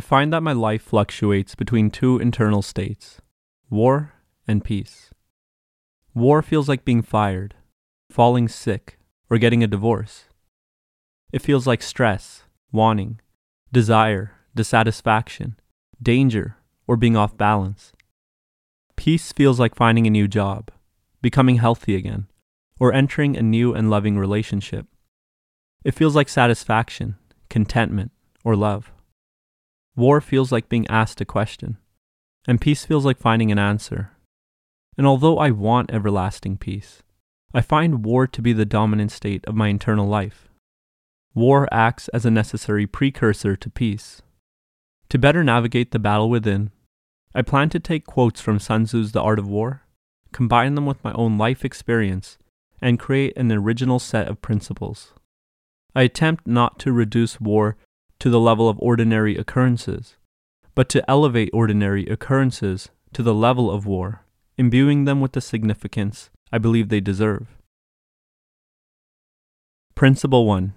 I find that my life fluctuates between two internal states war and peace. War feels like being fired, falling sick, or getting a divorce. It feels like stress, wanting, desire, dissatisfaction, danger, or being off balance. Peace feels like finding a new job, becoming healthy again, or entering a new and loving relationship. It feels like satisfaction, contentment, or love. War feels like being asked a question, and peace feels like finding an answer. And although I want everlasting peace, I find war to be the dominant state of my internal life. War acts as a necessary precursor to peace. To better navigate the battle within, I plan to take quotes from Sun Tzu's The Art of War, combine them with my own life experience, and create an original set of principles. I attempt not to reduce war to the level of ordinary occurrences, but to elevate ordinary occurrences to the level of war, imbuing them with the significance I believe they deserve. Principle 1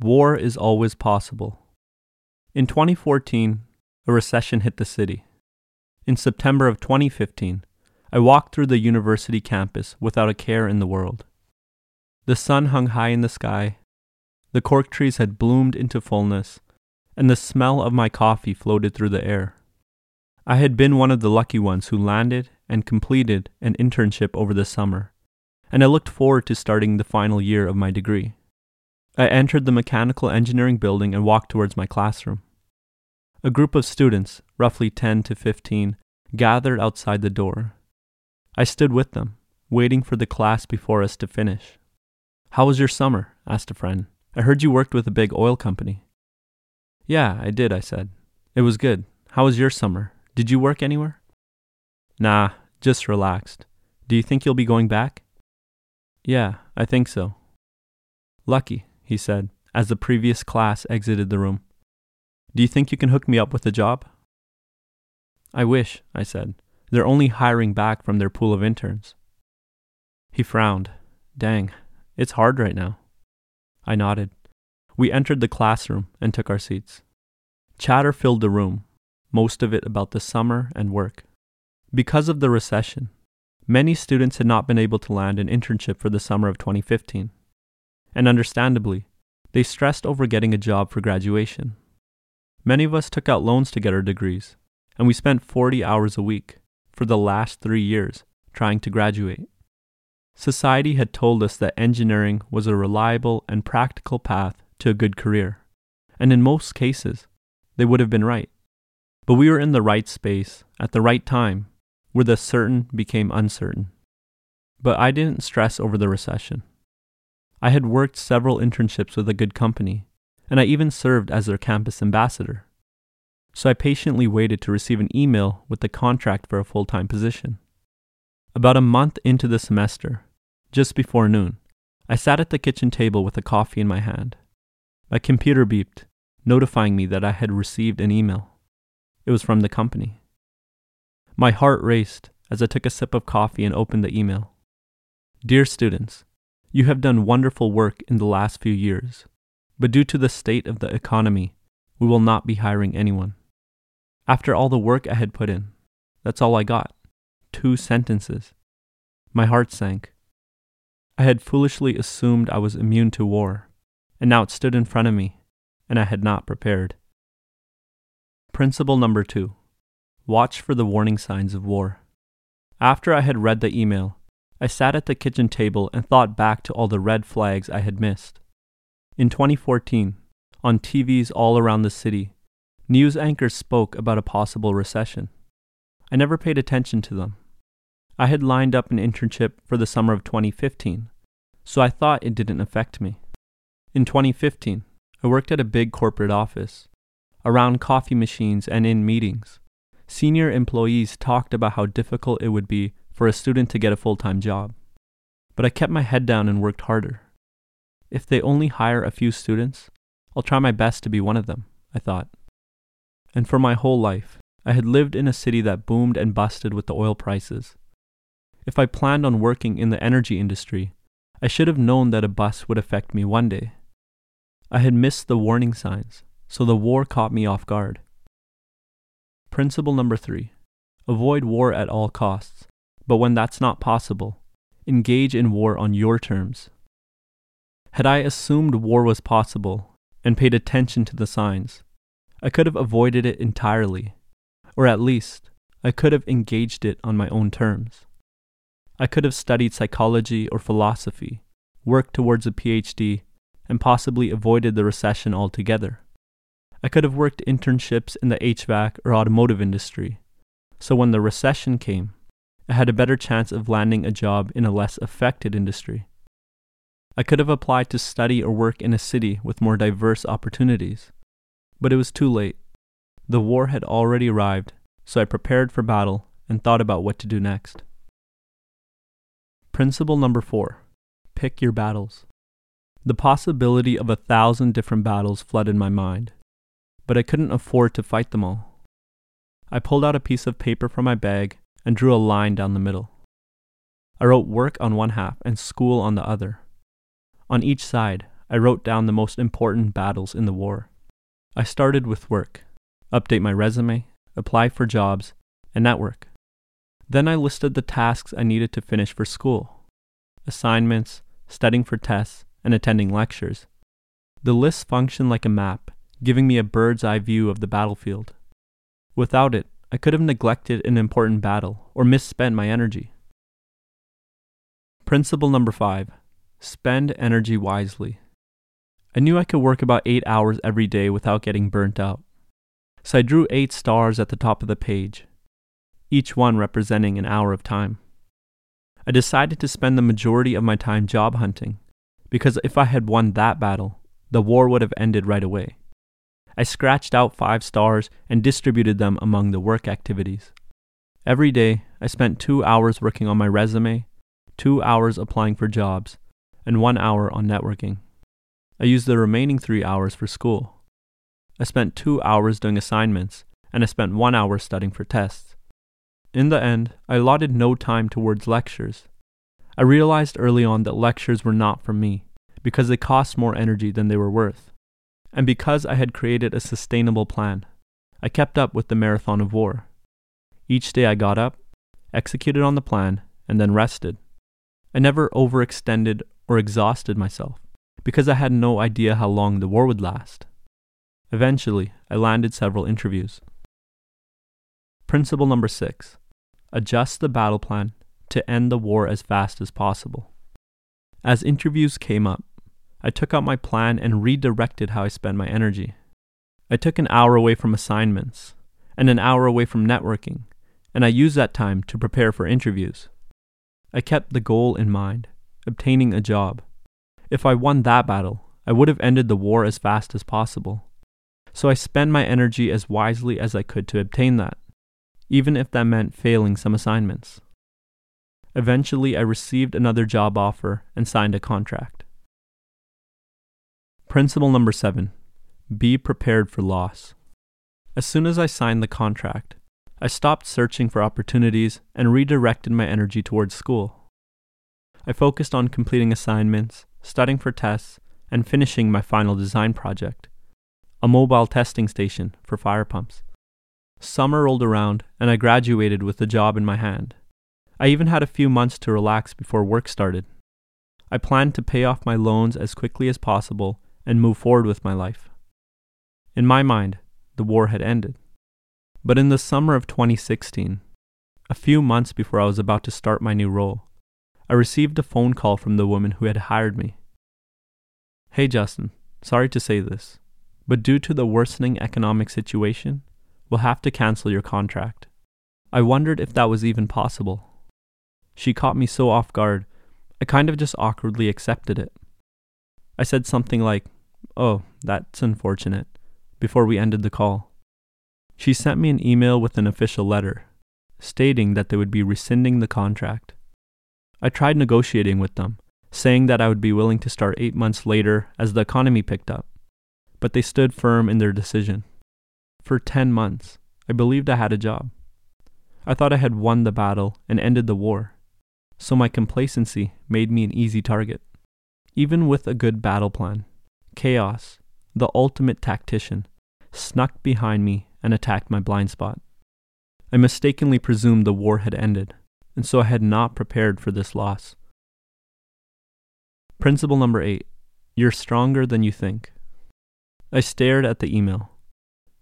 War is always possible. In 2014, a recession hit the city. In September of 2015, I walked through the university campus without a care in the world. The sun hung high in the sky, the cork trees had bloomed into fullness, and the smell of my coffee floated through the air. I had been one of the lucky ones who landed and completed an internship over the summer, and I looked forward to starting the final year of my degree. I entered the mechanical engineering building and walked towards my classroom. A group of students, roughly 10 to 15, gathered outside the door. I stood with them, waiting for the class before us to finish. How was your summer? asked a friend. I heard you worked with a big oil company. Yeah, I did, I said. It was good. How was your summer? Did you work anywhere? Nah, just relaxed. Do you think you'll be going back? Yeah, I think so. Lucky, he said, as the previous class exited the room. Do you think you can hook me up with a job? I wish, I said. They're only hiring back from their pool of interns. He frowned. Dang, it's hard right now. I nodded. We entered the classroom and took our seats. Chatter filled the room, most of it about the summer and work. Because of the recession, many students had not been able to land an internship for the summer of 2015. And understandably, they stressed over getting a job for graduation. Many of us took out loans to get our degrees, and we spent 40 hours a week for the last three years trying to graduate. Society had told us that engineering was a reliable and practical path to a good career. And in most cases, they would have been right. But we were in the right space at the right time where the certain became uncertain. But I didn't stress over the recession. I had worked several internships with a good company, and I even served as their campus ambassador. So I patiently waited to receive an email with the contract for a full time position. About a month into the semester, just before noon, I sat at the kitchen table with a coffee in my hand. My computer beeped, notifying me that I had received an email. It was from the company. My heart raced as I took a sip of coffee and opened the email. Dear students, you have done wonderful work in the last few years, but due to the state of the economy, we will not be hiring anyone. After all the work I had put in, that's all I got. Two sentences. My heart sank. I had foolishly assumed I was immune to war and now it stood in front of me, and I had not prepared. Principle number two watch for the warning signs of war. After I had read the email, I sat at the kitchen table and thought back to all the red flags I had missed. In 2014, on TVs all around the city, news anchors spoke about a possible recession. I never paid attention to them. I had lined up an internship for the summer of 2015, so I thought it didn't affect me. In 2015, I worked at a big corporate office. Around coffee machines and in meetings, senior employees talked about how difficult it would be for a student to get a full time job. But I kept my head down and worked harder. If they only hire a few students, I'll try my best to be one of them, I thought. And for my whole life, I had lived in a city that boomed and busted with the oil prices. If I planned on working in the energy industry, I should have known that a bust would affect me one day. I had missed the warning signs, so the war caught me off guard. Principle number three avoid war at all costs, but when that's not possible, engage in war on your terms. Had I assumed war was possible and paid attention to the signs, I could have avoided it entirely, or at least, I could have engaged it on my own terms. I could have studied psychology or philosophy, worked towards a PhD, and possibly avoided the recession altogether. I could have worked internships in the HVAC or automotive industry, so when the recession came, I had a better chance of landing a job in a less affected industry. I could have applied to study or work in a city with more diverse opportunities, but it was too late. The war had already arrived, so I prepared for battle and thought about what to do next. Principle number four pick your battles. The possibility of a thousand different battles flooded my mind, but I couldn't afford to fight them all. I pulled out a piece of paper from my bag and drew a line down the middle. I wrote work on one half and school on the other. On each side, I wrote down the most important battles in the war. I started with work, update my resume, apply for jobs, and network. Then I listed the tasks I needed to finish for school assignments, studying for tests, and attending lectures. The list functioned like a map, giving me a bird's eye view of the battlefield. Without it, I could have neglected an important battle or misspent my energy. Principle number five spend energy wisely. I knew I could work about eight hours every day without getting burnt out. So I drew eight stars at the top of the page each one representing an hour of time. I decided to spend the majority of my time job hunting, because if I had won that battle, the war would have ended right away. I scratched out five stars and distributed them among the work activities. Every day, I spent two hours working on my resume, two hours applying for jobs, and one hour on networking. I used the remaining three hours for school. I spent two hours doing assignments, and I spent one hour studying for tests. In the end, I allotted no time towards lectures. I realized early on that lectures were not for me, because they cost more energy than they were worth. And because I had created a sustainable plan, I kept up with the marathon of war. Each day I got up, executed on the plan, and then rested. I never overextended or exhausted myself, because I had no idea how long the war would last. Eventually, I landed several interviews. Principle number six adjust the battle plan to end the war as fast as possible. As interviews came up, I took out my plan and redirected how I spent my energy. I took an hour away from assignments and an hour away from networking, and I used that time to prepare for interviews. I kept the goal in mind obtaining a job. If I won that battle, I would have ended the war as fast as possible. So I spent my energy as wisely as I could to obtain that even if that meant failing some assignments. Eventually, I received another job offer and signed a contract. Principle number seven be prepared for loss. As soon as I signed the contract, I stopped searching for opportunities and redirected my energy towards school. I focused on completing assignments, studying for tests, and finishing my final design project a mobile testing station for fire pumps. Summer rolled around, and I graduated with a job in my hand. I even had a few months to relax before work started. I planned to pay off my loans as quickly as possible and move forward with my life. In my mind, the war had ended. But in the summer of 2016, a few months before I was about to start my new role, I received a phone call from the woman who had hired me. Hey Justin, sorry to say this, but due to the worsening economic situation, we'll have to cancel your contract. I wondered if that was even possible. She caught me so off guard, I kind of just awkwardly accepted it. I said something like, Oh, that's unfortunate, before we ended the call. She sent me an email with an official letter, stating that they would be rescinding the contract. I tried negotiating with them, saying that I would be willing to start eight months later as the economy picked up, but they stood firm in their decision. For 10 months, I believed I had a job. I thought I had won the battle and ended the war, so my complacency made me an easy target. Even with a good battle plan, chaos, the ultimate tactician, snuck behind me and attacked my blind spot. I mistakenly presumed the war had ended, and so I had not prepared for this loss. Principle number eight You're stronger than you think. I stared at the email.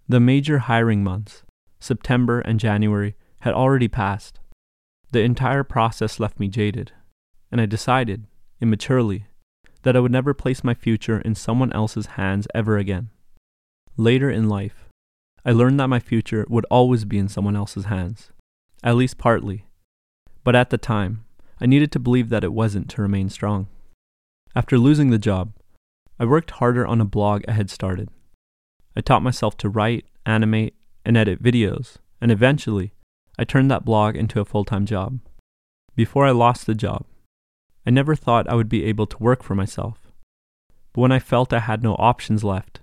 The major hiring months, September and January, had already passed. The entire process left me jaded, and I decided, immaturely, that I would never place my future in someone else's hands ever again. Later in life, I learned that my future would always be in someone else's hands, at least partly. But at the time, I needed to believe that it wasn't to remain strong. After losing the job, I worked harder on a blog I had started. I taught myself to write, animate, and edit videos, and eventually, I turned that blog into a full time job. Before I lost the job, I never thought I would be able to work for myself. But when I felt I had no options left,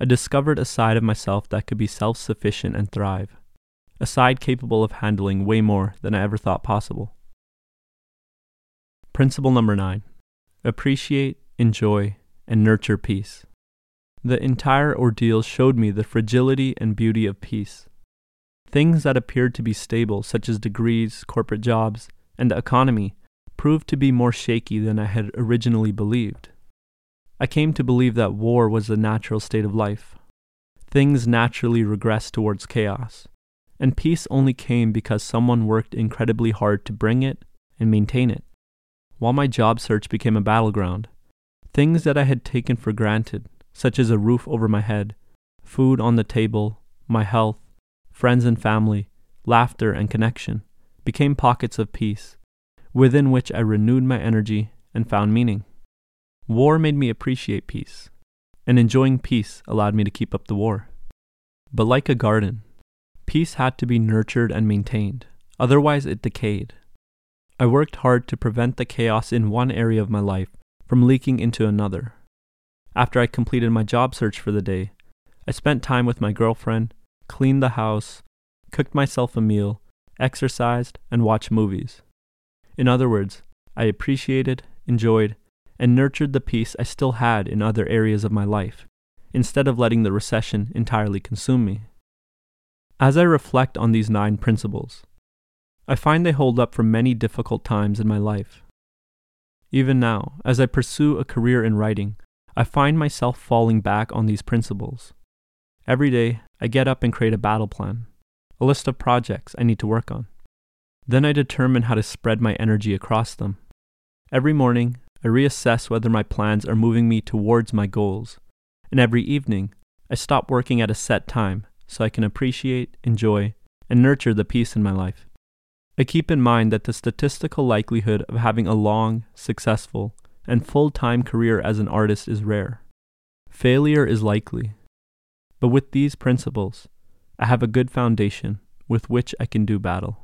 I discovered a side of myself that could be self sufficient and thrive, a side capable of handling way more than I ever thought possible. Principle number nine appreciate, enjoy, and nurture peace. The entire ordeal showed me the fragility and beauty of peace. Things that appeared to be stable, such as degrees, corporate jobs, and the economy, proved to be more shaky than I had originally believed. I came to believe that war was the natural state of life. Things naturally regressed towards chaos, and peace only came because someone worked incredibly hard to bring it and maintain it. While my job search became a battleground, things that I had taken for granted, such as a roof over my head, food on the table, my health, friends and family, laughter and connection, became pockets of peace, within which I renewed my energy and found meaning. War made me appreciate peace, and enjoying peace allowed me to keep up the war. But like a garden, peace had to be nurtured and maintained, otherwise, it decayed. I worked hard to prevent the chaos in one area of my life from leaking into another. After I completed my job search for the day, I spent time with my girlfriend, cleaned the house, cooked myself a meal, exercised, and watched movies. In other words, I appreciated, enjoyed, and nurtured the peace I still had in other areas of my life, instead of letting the recession entirely consume me. As I reflect on these nine principles, I find they hold up for many difficult times in my life. Even now, as I pursue a career in writing, I find myself falling back on these principles. Every day, I get up and create a battle plan, a list of projects I need to work on. Then I determine how to spread my energy across them. Every morning, I reassess whether my plans are moving me towards my goals. And every evening, I stop working at a set time so I can appreciate, enjoy, and nurture the peace in my life. I keep in mind that the statistical likelihood of having a long, successful, and full time career as an artist is rare. Failure is likely. But with these principles, I have a good foundation with which I can do battle.